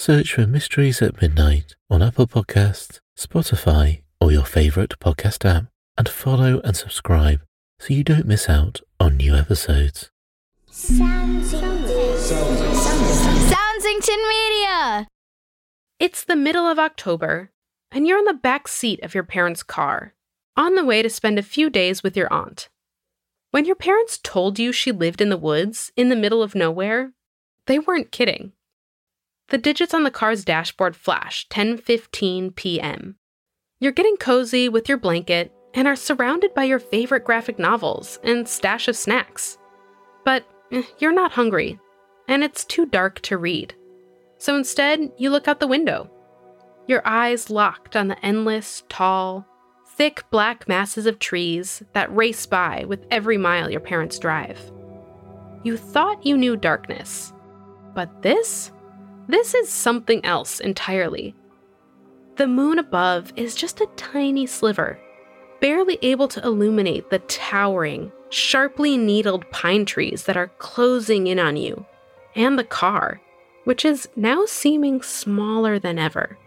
Search for Mysteries at Midnight on Apple Podcasts, Spotify, or your favorite podcast app, and follow and subscribe so you don't miss out on new episodes. Soundsington Media! It's the middle of October, and you're in the back seat of your parents' car, on the way to spend a few days with your aunt. When your parents told you she lived in the woods, in the middle of nowhere, they weren't kidding. The digits on the car's dashboard flash 10:15 p.m. You're getting cozy with your blanket and are surrounded by your favorite graphic novels and stash of snacks. But eh, you're not hungry, and it's too dark to read. So instead, you look out the window. Your eyes locked on the endless, tall, thick black masses of trees that race by with every mile your parents drive. You thought you knew darkness, but this? This is something else entirely. The moon above is just a tiny sliver, barely able to illuminate the towering, sharply needled pine trees that are closing in on you, and the car, which is now seeming smaller than ever.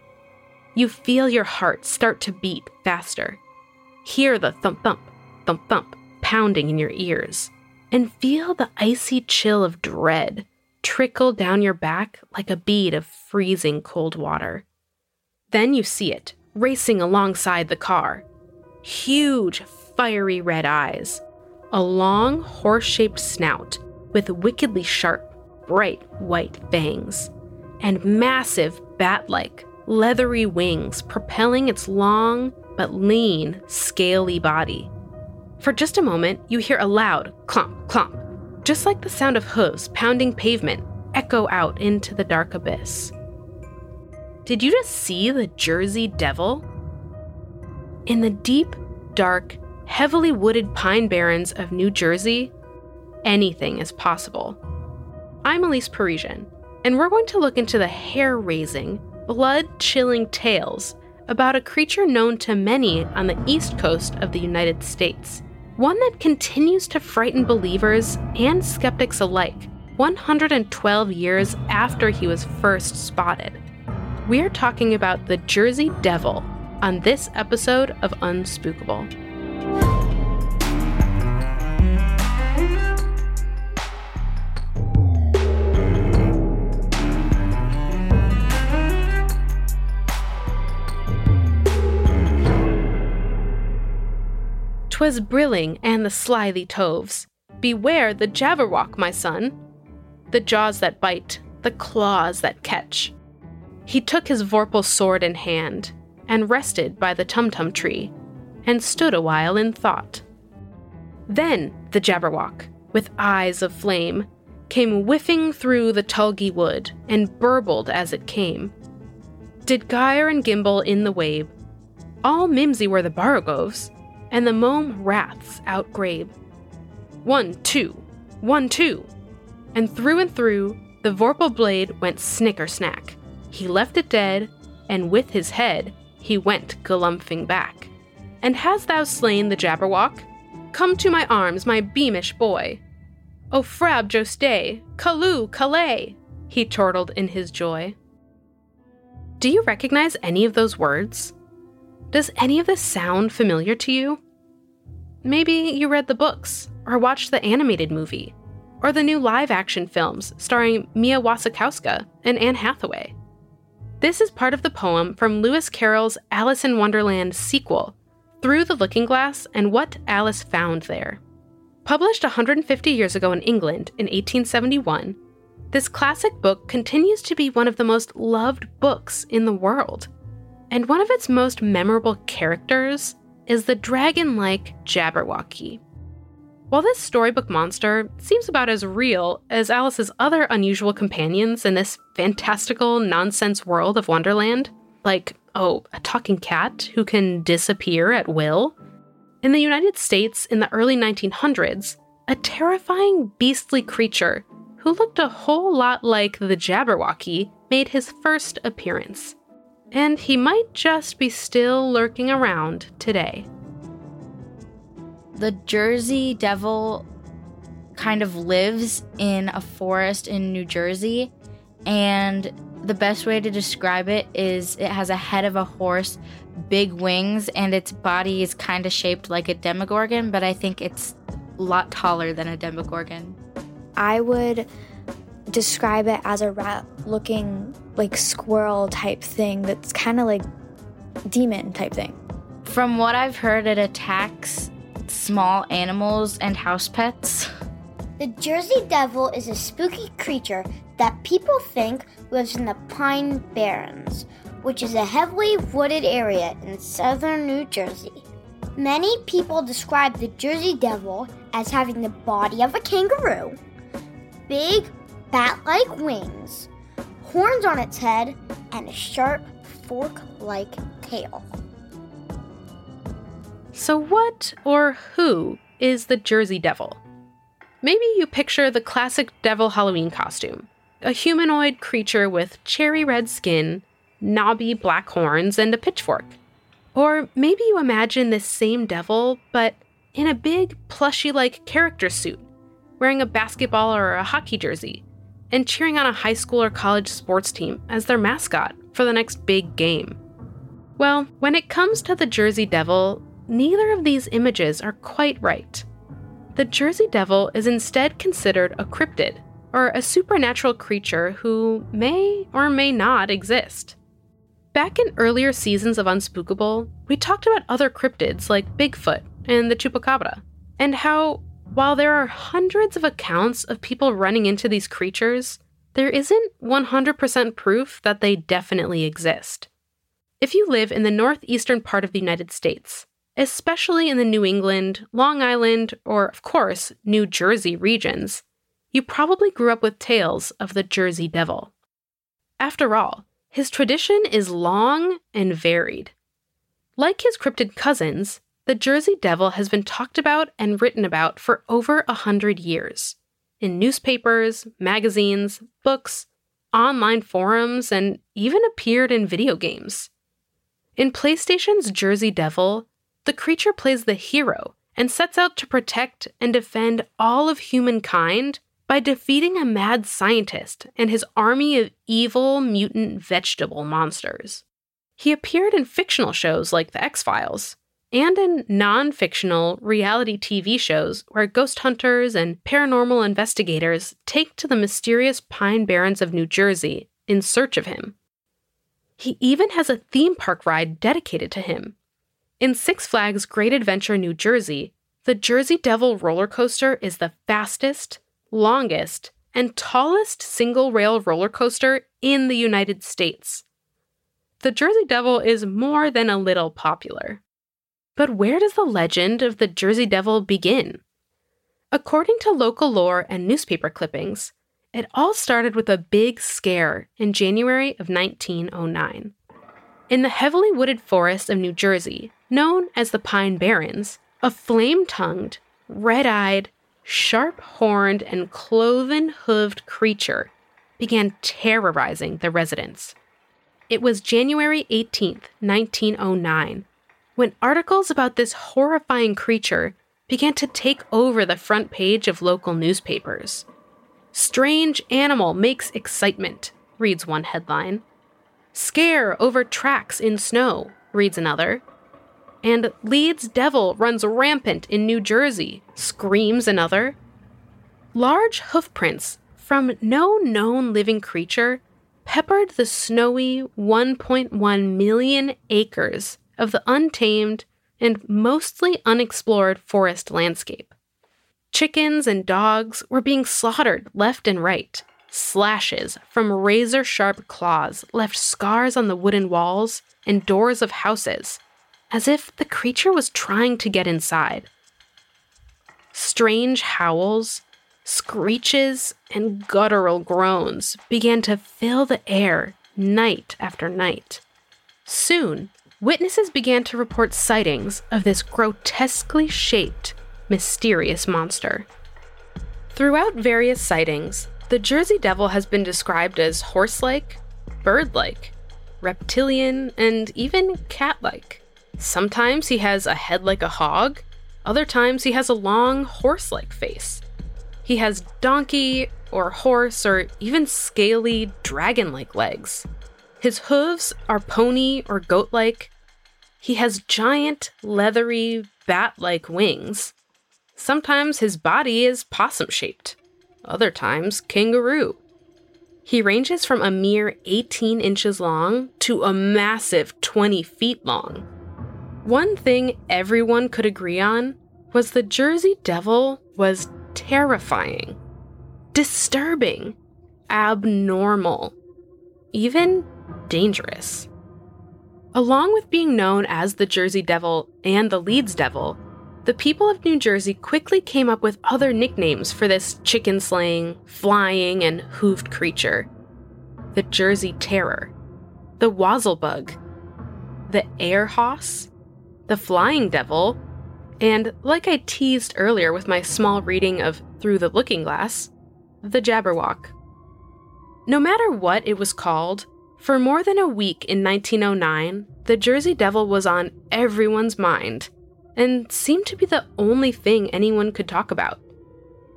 You feel your heart start to beat faster, hear the thump thump, thump thump pounding in your ears, and feel the icy chill of dread trickle down your back like a bead of freezing cold water. Then you see it, racing alongside the car. Huge, fiery red eyes, a long, horse shaped snout with wickedly sharp, bright white fangs, and massive, bat like, leathery wings propelling its long but lean, scaly body. For just a moment, you hear a loud clomp, clomp, just like the sound of hooves pounding pavement echo out into the dark abyss. Did you just see the Jersey Devil? In the deep, dark, heavily wooded pine barrens of New Jersey, anything is possible. I'm Elise Parisian, and we're going to look into the hair raising, blood chilling tales about a creature known to many on the east coast of the United States. One that continues to frighten believers and skeptics alike 112 years after he was first spotted. We're talking about the Jersey Devil on this episode of Unspookable. Twas brillig and the slithy toves. Beware the Jabberwock, my son. The jaws that bite, the claws that catch. He took his vorpal sword in hand, and rested by the tumtum tree, and stood a while in thought. Then the Jabberwock, with eyes of flame, came whiffling through the tulgey wood, and burbled as it came. Did gyre and gimble in the wabe, all mimsy were the borogoves, and the mome raths outgrabe. One, two, one, two, and through and through the vorpal blade went snicker snack. He left it dead, and with his head he went galumphing back. And hast thou slain the Jabberwock? Come to my arms, my beamish boy. O frabjous day, Callooh, Callay, he chortled in his joy. Do you recognize any of those words? Does any of this sound familiar to you? Maybe you read the books, or watched the animated movie, or the new live action films starring Mia Wasikowska and Anne Hathaway. This is part of the poem from Lewis Carroll's Alice in Wonderland sequel, Through the Looking Glass and What Alice Found There. Published 150 years ago in England in 1871, this classic book continues to be one of the most loved books in the world. And one of its most memorable characters is the dragon like Jabberwocky. While this storybook monster seems about as real as Alice's other unusual companions in this fantastical nonsense world of Wonderland, like, oh, a talking cat who can disappear at will, in the United States in the early 1900s, a terrifying beastly creature who looked a whole lot like the Jabberwocky made his first appearance. And he might just be still lurking around today. The Jersey Devil kind of lives in a forest in New Jersey, and the best way to describe it is it has a head of a horse, big wings, and its body is kind of shaped like a demogorgon, but I think it's a lot taller than a demogorgon. I would describe it as a rat looking like squirrel type thing that's kind of like demon type thing. From what I've heard, it attacks small animals and house pets. The Jersey Devil is a spooky creature that people think lives in the Pine Barrens, which is a heavily wooded area in southern New Jersey. Many people describe the Jersey Devil as having the body of a kangaroo, big bat like wings, horns on its head, and a sharp fork like tail. So, what or who is the Jersey Devil? Maybe you picture the classic devil Halloween costume a humanoid creature with cherry red skin, knobby black horns, and a pitchfork. Or maybe you imagine this same devil, but in a big, plushy like character suit, wearing a basketball or a hockey jersey, and cheering on a high school or college sports team as their mascot for the next big game. Well, when it comes to the Jersey Devil, neither of these images are quite right. The Jersey Devil is instead considered a cryptid, or a supernatural creature who may or may not exist. Back in earlier seasons of Unspookable, we talked about other cryptids like Bigfoot and the Chupacabra, and how, while there are hundreds of accounts of people running into these creatures, there isn't 100% proof that they definitely exist. If you live in the northeastern part of the United States, especially in the New England, Long Island, or, of course, New Jersey regions, you probably grew up with tales of the Jersey Devil. After all, his tradition is long and varied. Like his cryptid cousins, the Jersey Devil has been talked about and written about for over a hundred years in newspapers, magazines, books, online forums, and even appeared in video games. In PlayStation's Jersey Devil, the creature plays the hero and sets out to protect and defend all of humankind by defeating a mad scientist and his army of evil mutant vegetable monsters. He appeared in fictional shows like The X Files and in non fictional reality TV shows where ghost hunters and paranormal investigators take to the mysterious Pine Barrens of New Jersey in search of him. He even has a theme park ride dedicated to him. In Six Flags Great Adventure New Jersey, the Jersey Devil roller coaster is the fastest, longest, and tallest single rail roller coaster in the United States. The Jersey Devil is more than a little popular. But where does the legend of the Jersey Devil begin? According to local lore and newspaper clippings, it all started with a big scare in January of 1909. In the heavily wooded forests of New Jersey, known as the Pine Barrens, a flame tongued, red eyed, sharp horned, and cloven hooved creature began terrorizing the residents. It was January 18, 1909, when articles about this horrifying creature began to take over the front page of local newspapers. Strange animal makes excitement, reads one headline. Scare over tracks in snow, reads another. And Leeds devil runs rampant in New Jersey, screams another. Large hoofprints from no known living creature peppered the snowy 1.1 million acres of the untamed and mostly unexplored forest landscape. Chickens and dogs were being slaughtered left and right. Slashes from razor sharp claws left scars on the wooden walls and doors of houses as if the creature was trying to get inside. strange howls, screeches, and guttural groans began to fill the air night after night. Soon, witnesses began to report sightings of this grotesquely shaped, mysterious monster. Throughout various sightings, the Jersey Devil has been described as horse like, bird like, reptilian, and even cat like. Sometimes he has a head like a hog, other times he has a long horse like face. He has donkey or horse or even scaly dragon like legs. His hooves are pony or goat like. He has giant, leathery, bat like wings. Sometimes his body is possum shaped, other times, kangaroo. He ranges from a mere 18 inches long to a massive 20 feet long. One thing everyone could agree on was the Jersey Devil was terrifying, disturbing, abnormal, even dangerous. Along with being known as the Jersey Devil and the Leeds Devil, the people of New Jersey quickly came up with other nicknames for this chicken slaying, flying, and hooved creature the Jersey Terror, the Wazzlebug, the Air Hoss, the Flying Devil, and like I teased earlier with my small reading of Through the Looking Glass, the Jabberwock. No matter what it was called, for more than a week in 1909, the Jersey Devil was on everyone's mind and seemed to be the only thing anyone could talk about.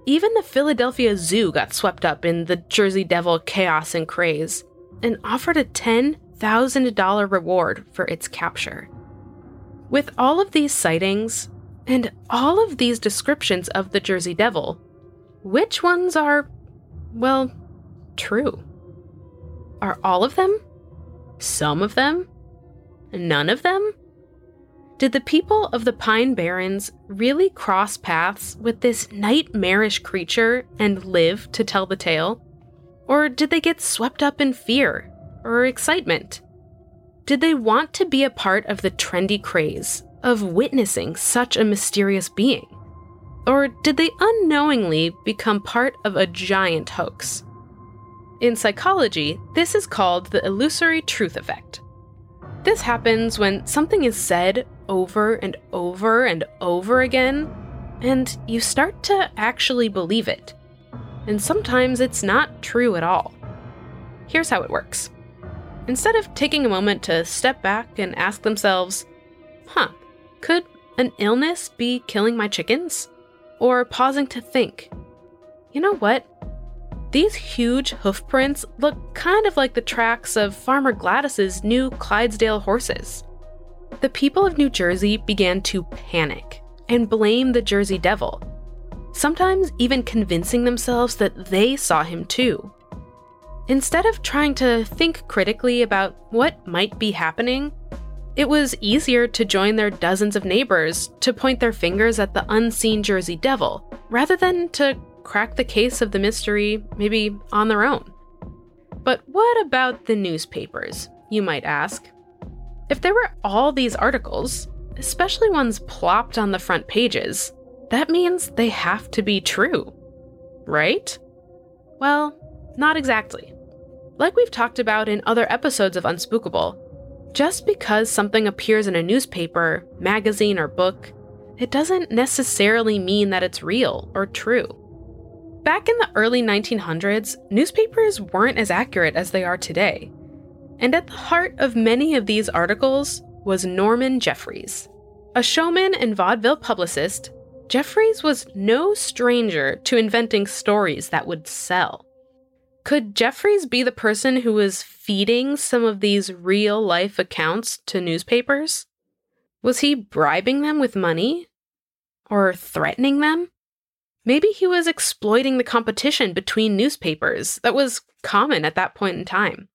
Even the Philadelphia Zoo got swept up in the Jersey Devil chaos and craze and offered a $10,000 reward for its capture. With all of these sightings, and all of these descriptions of the Jersey Devil, which ones are, well, true? Are all of them? Some of them? None of them? Did the people of the Pine Barrens really cross paths with this nightmarish creature and live to tell the tale? Or did they get swept up in fear or excitement? Did they want to be a part of the trendy craze of witnessing such a mysterious being? Or did they unknowingly become part of a giant hoax? In psychology, this is called the illusory truth effect. This happens when something is said over and over and over again, and you start to actually believe it. And sometimes it's not true at all. Here's how it works. Instead of taking a moment to step back and ask themselves, huh, could an illness be killing my chickens? Or pausing to think, you know what? These huge hoof prints look kind of like the tracks of Farmer Gladys's new Clydesdale horses. The people of New Jersey began to panic and blame the Jersey Devil, sometimes even convincing themselves that they saw him too. Instead of trying to think critically about what might be happening, it was easier to join their dozens of neighbors to point their fingers at the unseen Jersey Devil, rather than to crack the case of the mystery, maybe on their own. But what about the newspapers, you might ask? If there were all these articles, especially ones plopped on the front pages, that means they have to be true, right? Well, not exactly. Like we've talked about in other episodes of Unspookable, just because something appears in a newspaper, magazine, or book, it doesn't necessarily mean that it's real or true. Back in the early 1900s, newspapers weren't as accurate as they are today. And at the heart of many of these articles was Norman Jeffries. A showman and vaudeville publicist, Jeffries was no stranger to inventing stories that would sell. Could Jeffries be the person who was feeding some of these real life accounts to newspapers? Was he bribing them with money? Or threatening them? Maybe he was exploiting the competition between newspapers that was common at that point in time.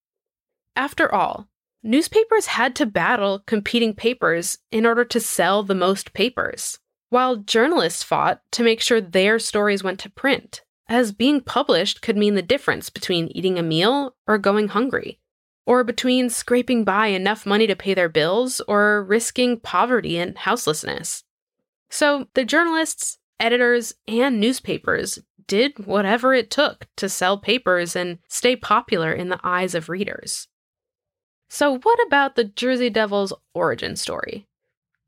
After all, newspapers had to battle competing papers in order to sell the most papers, while journalists fought to make sure their stories went to print as being published could mean the difference between eating a meal or going hungry, or between scraping by enough money to pay their bills or risking poverty and houselessness. So the journalists editors and newspapers did whatever it took to sell papers and stay popular in the eyes of readers. So, what about the Jersey Devil's origin story?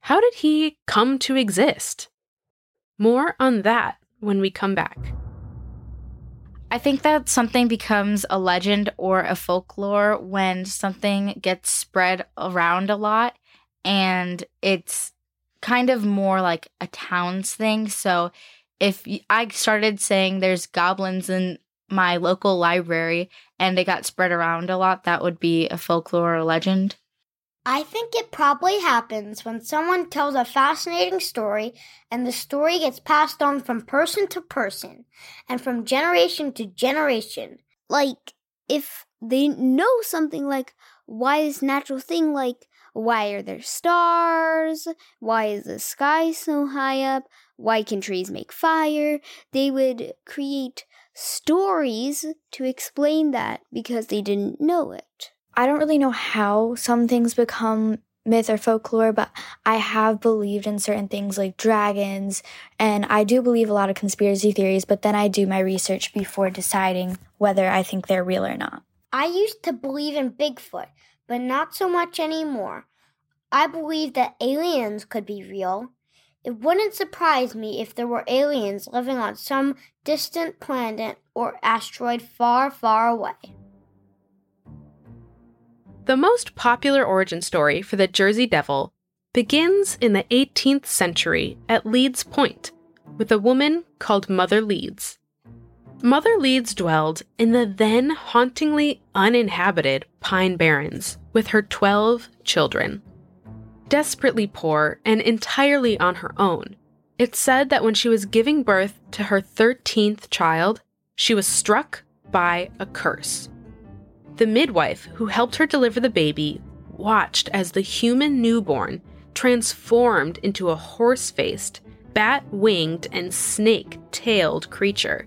How did he come to exist? More on that when we come back. I think that something becomes a legend or a folklore when something gets spread around a lot and it's kind of more like a towns thing. So if I started saying there's goblins in my local library and they got spread around a lot, that would be a folklore or legend. I think it probably happens when someone tells a fascinating story and the story gets passed on from person to person and from generation to generation. Like, if they know something like, why is natural thing like, why are there stars? Why is the sky so high up? Why can trees make fire? They would create stories to explain that because they didn't know it. I don't really know how some things become myth or folklore, but I have believed in certain things like dragons, and I do believe a lot of conspiracy theories, but then I do my research before deciding whether I think they're real or not. I used to believe in Bigfoot, but not so much anymore. I believe that aliens could be real. It wouldn't surprise me if there were aliens living on some distant planet or asteroid far, far away. The most popular origin story for the Jersey Devil begins in the 18th century at Leeds Point with a woman called Mother Leeds. Mother Leeds dwelled in the then hauntingly uninhabited Pine Barrens with her 12 children. Desperately poor and entirely on her own, it's said that when she was giving birth to her 13th child, she was struck by a curse. The midwife who helped her deliver the baby watched as the human newborn transformed into a horse faced, bat winged, and snake tailed creature.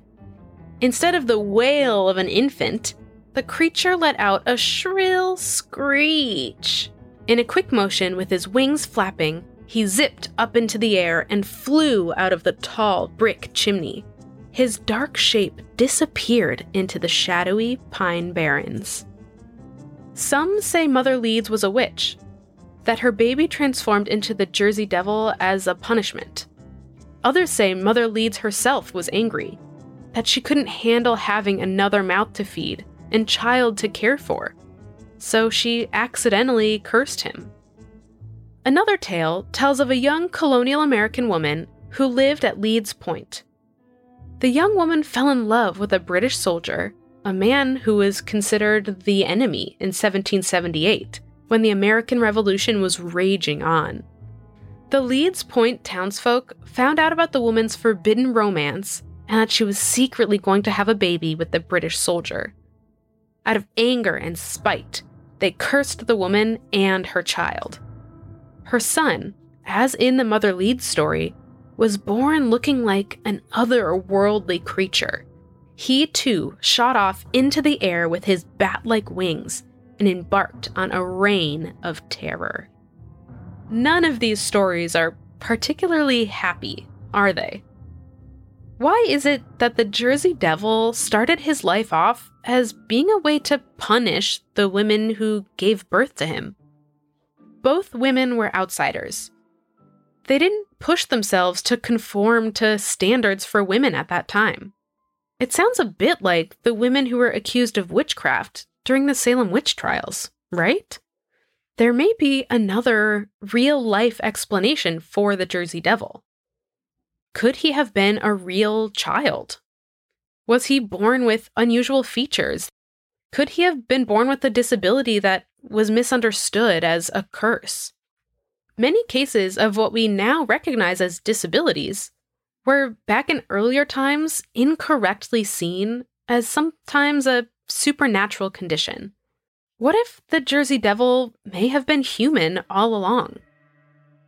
Instead of the wail of an infant, the creature let out a shrill screech. In a quick motion, with his wings flapping, he zipped up into the air and flew out of the tall brick chimney his dark shape disappeared into the shadowy pine barrens. Some say Mother Leeds was a witch, that her baby transformed into the Jersey Devil as a punishment. Others say Mother Leeds herself was angry, that she couldn't handle having another mouth to feed and child to care for, so she accidentally cursed him. Another tale tells of a young colonial American woman who lived at Leeds Point the young woman fell in love with a British soldier, a man who was considered the enemy in 1778, when the American Revolution was raging on. The Leeds Point townsfolk found out about the woman's forbidden romance and that she was secretly going to have a baby with the British soldier. Out of anger and spite, they cursed the woman and her child. Her son, as in the Mother Leeds story, was born looking like an otherworldly creature. He too shot off into the air with his bat like wings and embarked on a reign of terror. None of these stories are particularly happy, are they? Why is it that the Jersey Devil started his life off as being a way to punish the women who gave birth to him? Both women were outsiders, they didn't push themselves to conform to standards for women at that time. It sounds a bit like the women who were accused of witchcraft during the Salem witch trials, right? There may be another real life explanation for the Jersey Devil. Could he have been a real child? Was he born with unusual features? Could he have been born with a disability that was misunderstood as a curse? Many cases of what we now recognize as disabilities were back in earlier times incorrectly seen as sometimes a supernatural condition. What if the Jersey Devil may have been human all along?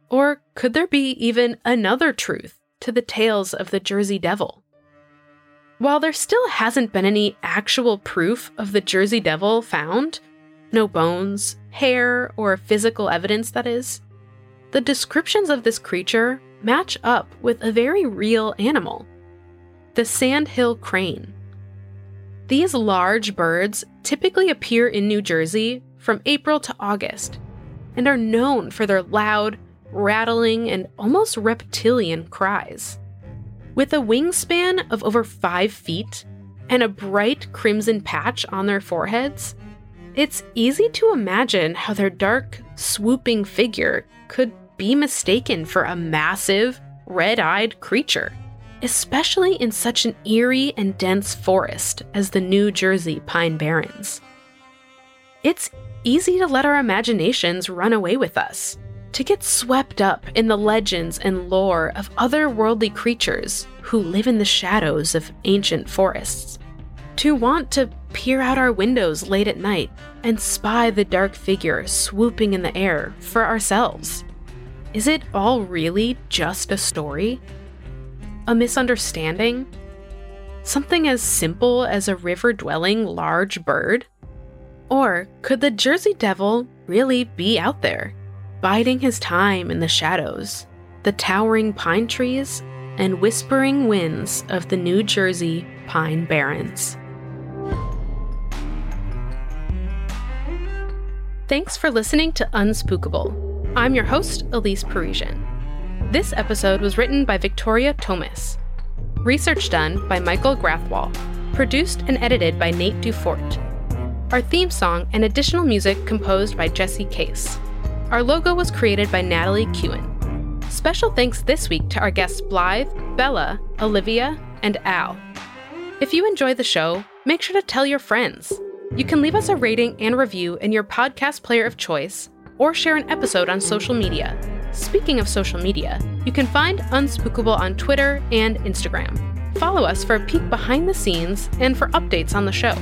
Or could there be even another truth to the tales of the Jersey Devil? While there still hasn't been any actual proof of the Jersey Devil found, no bones, hair, or physical evidence that is, the descriptions of this creature match up with a very real animal the sandhill crane. These large birds typically appear in New Jersey from April to August and are known for their loud, rattling, and almost reptilian cries. With a wingspan of over five feet and a bright crimson patch on their foreheads, it's easy to imagine how their dark, swooping figure could be mistaken for a massive, red eyed creature, especially in such an eerie and dense forest as the New Jersey Pine Barrens. It's easy to let our imaginations run away with us, to get swept up in the legends and lore of otherworldly creatures who live in the shadows of ancient forests, to want to peer out our windows late at night and spy the dark figure swooping in the air for ourselves. Is it all really just a story? A misunderstanding? Something as simple as a river dwelling large bird? Or could the Jersey Devil really be out there, biding his time in the shadows, the towering pine trees, and whispering winds of the New Jersey Pine Barrens? Thanks for listening to Unspookable. I'm your host, Elise Parisian. This episode was written by Victoria Tomis. Research done by Michael Grathwohl. Produced and edited by Nate DuFort. Our theme song and additional music composed by Jesse Case. Our logo was created by Natalie Khuen. Special thanks this week to our guests Blythe, Bella, Olivia, and Al. If you enjoy the show, make sure to tell your friends. You can leave us a rating and review in your podcast player of choice, or share an episode on social media. Speaking of social media, you can find Unspookable on Twitter and Instagram. Follow us for a peek behind the scenes and for updates on the show.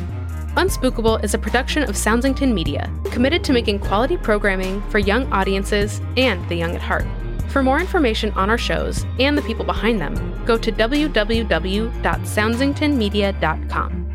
Unspookable is a production of Soundsington Media, committed to making quality programming for young audiences and the young at heart. For more information on our shows and the people behind them, go to www.soundsingtonmedia.com.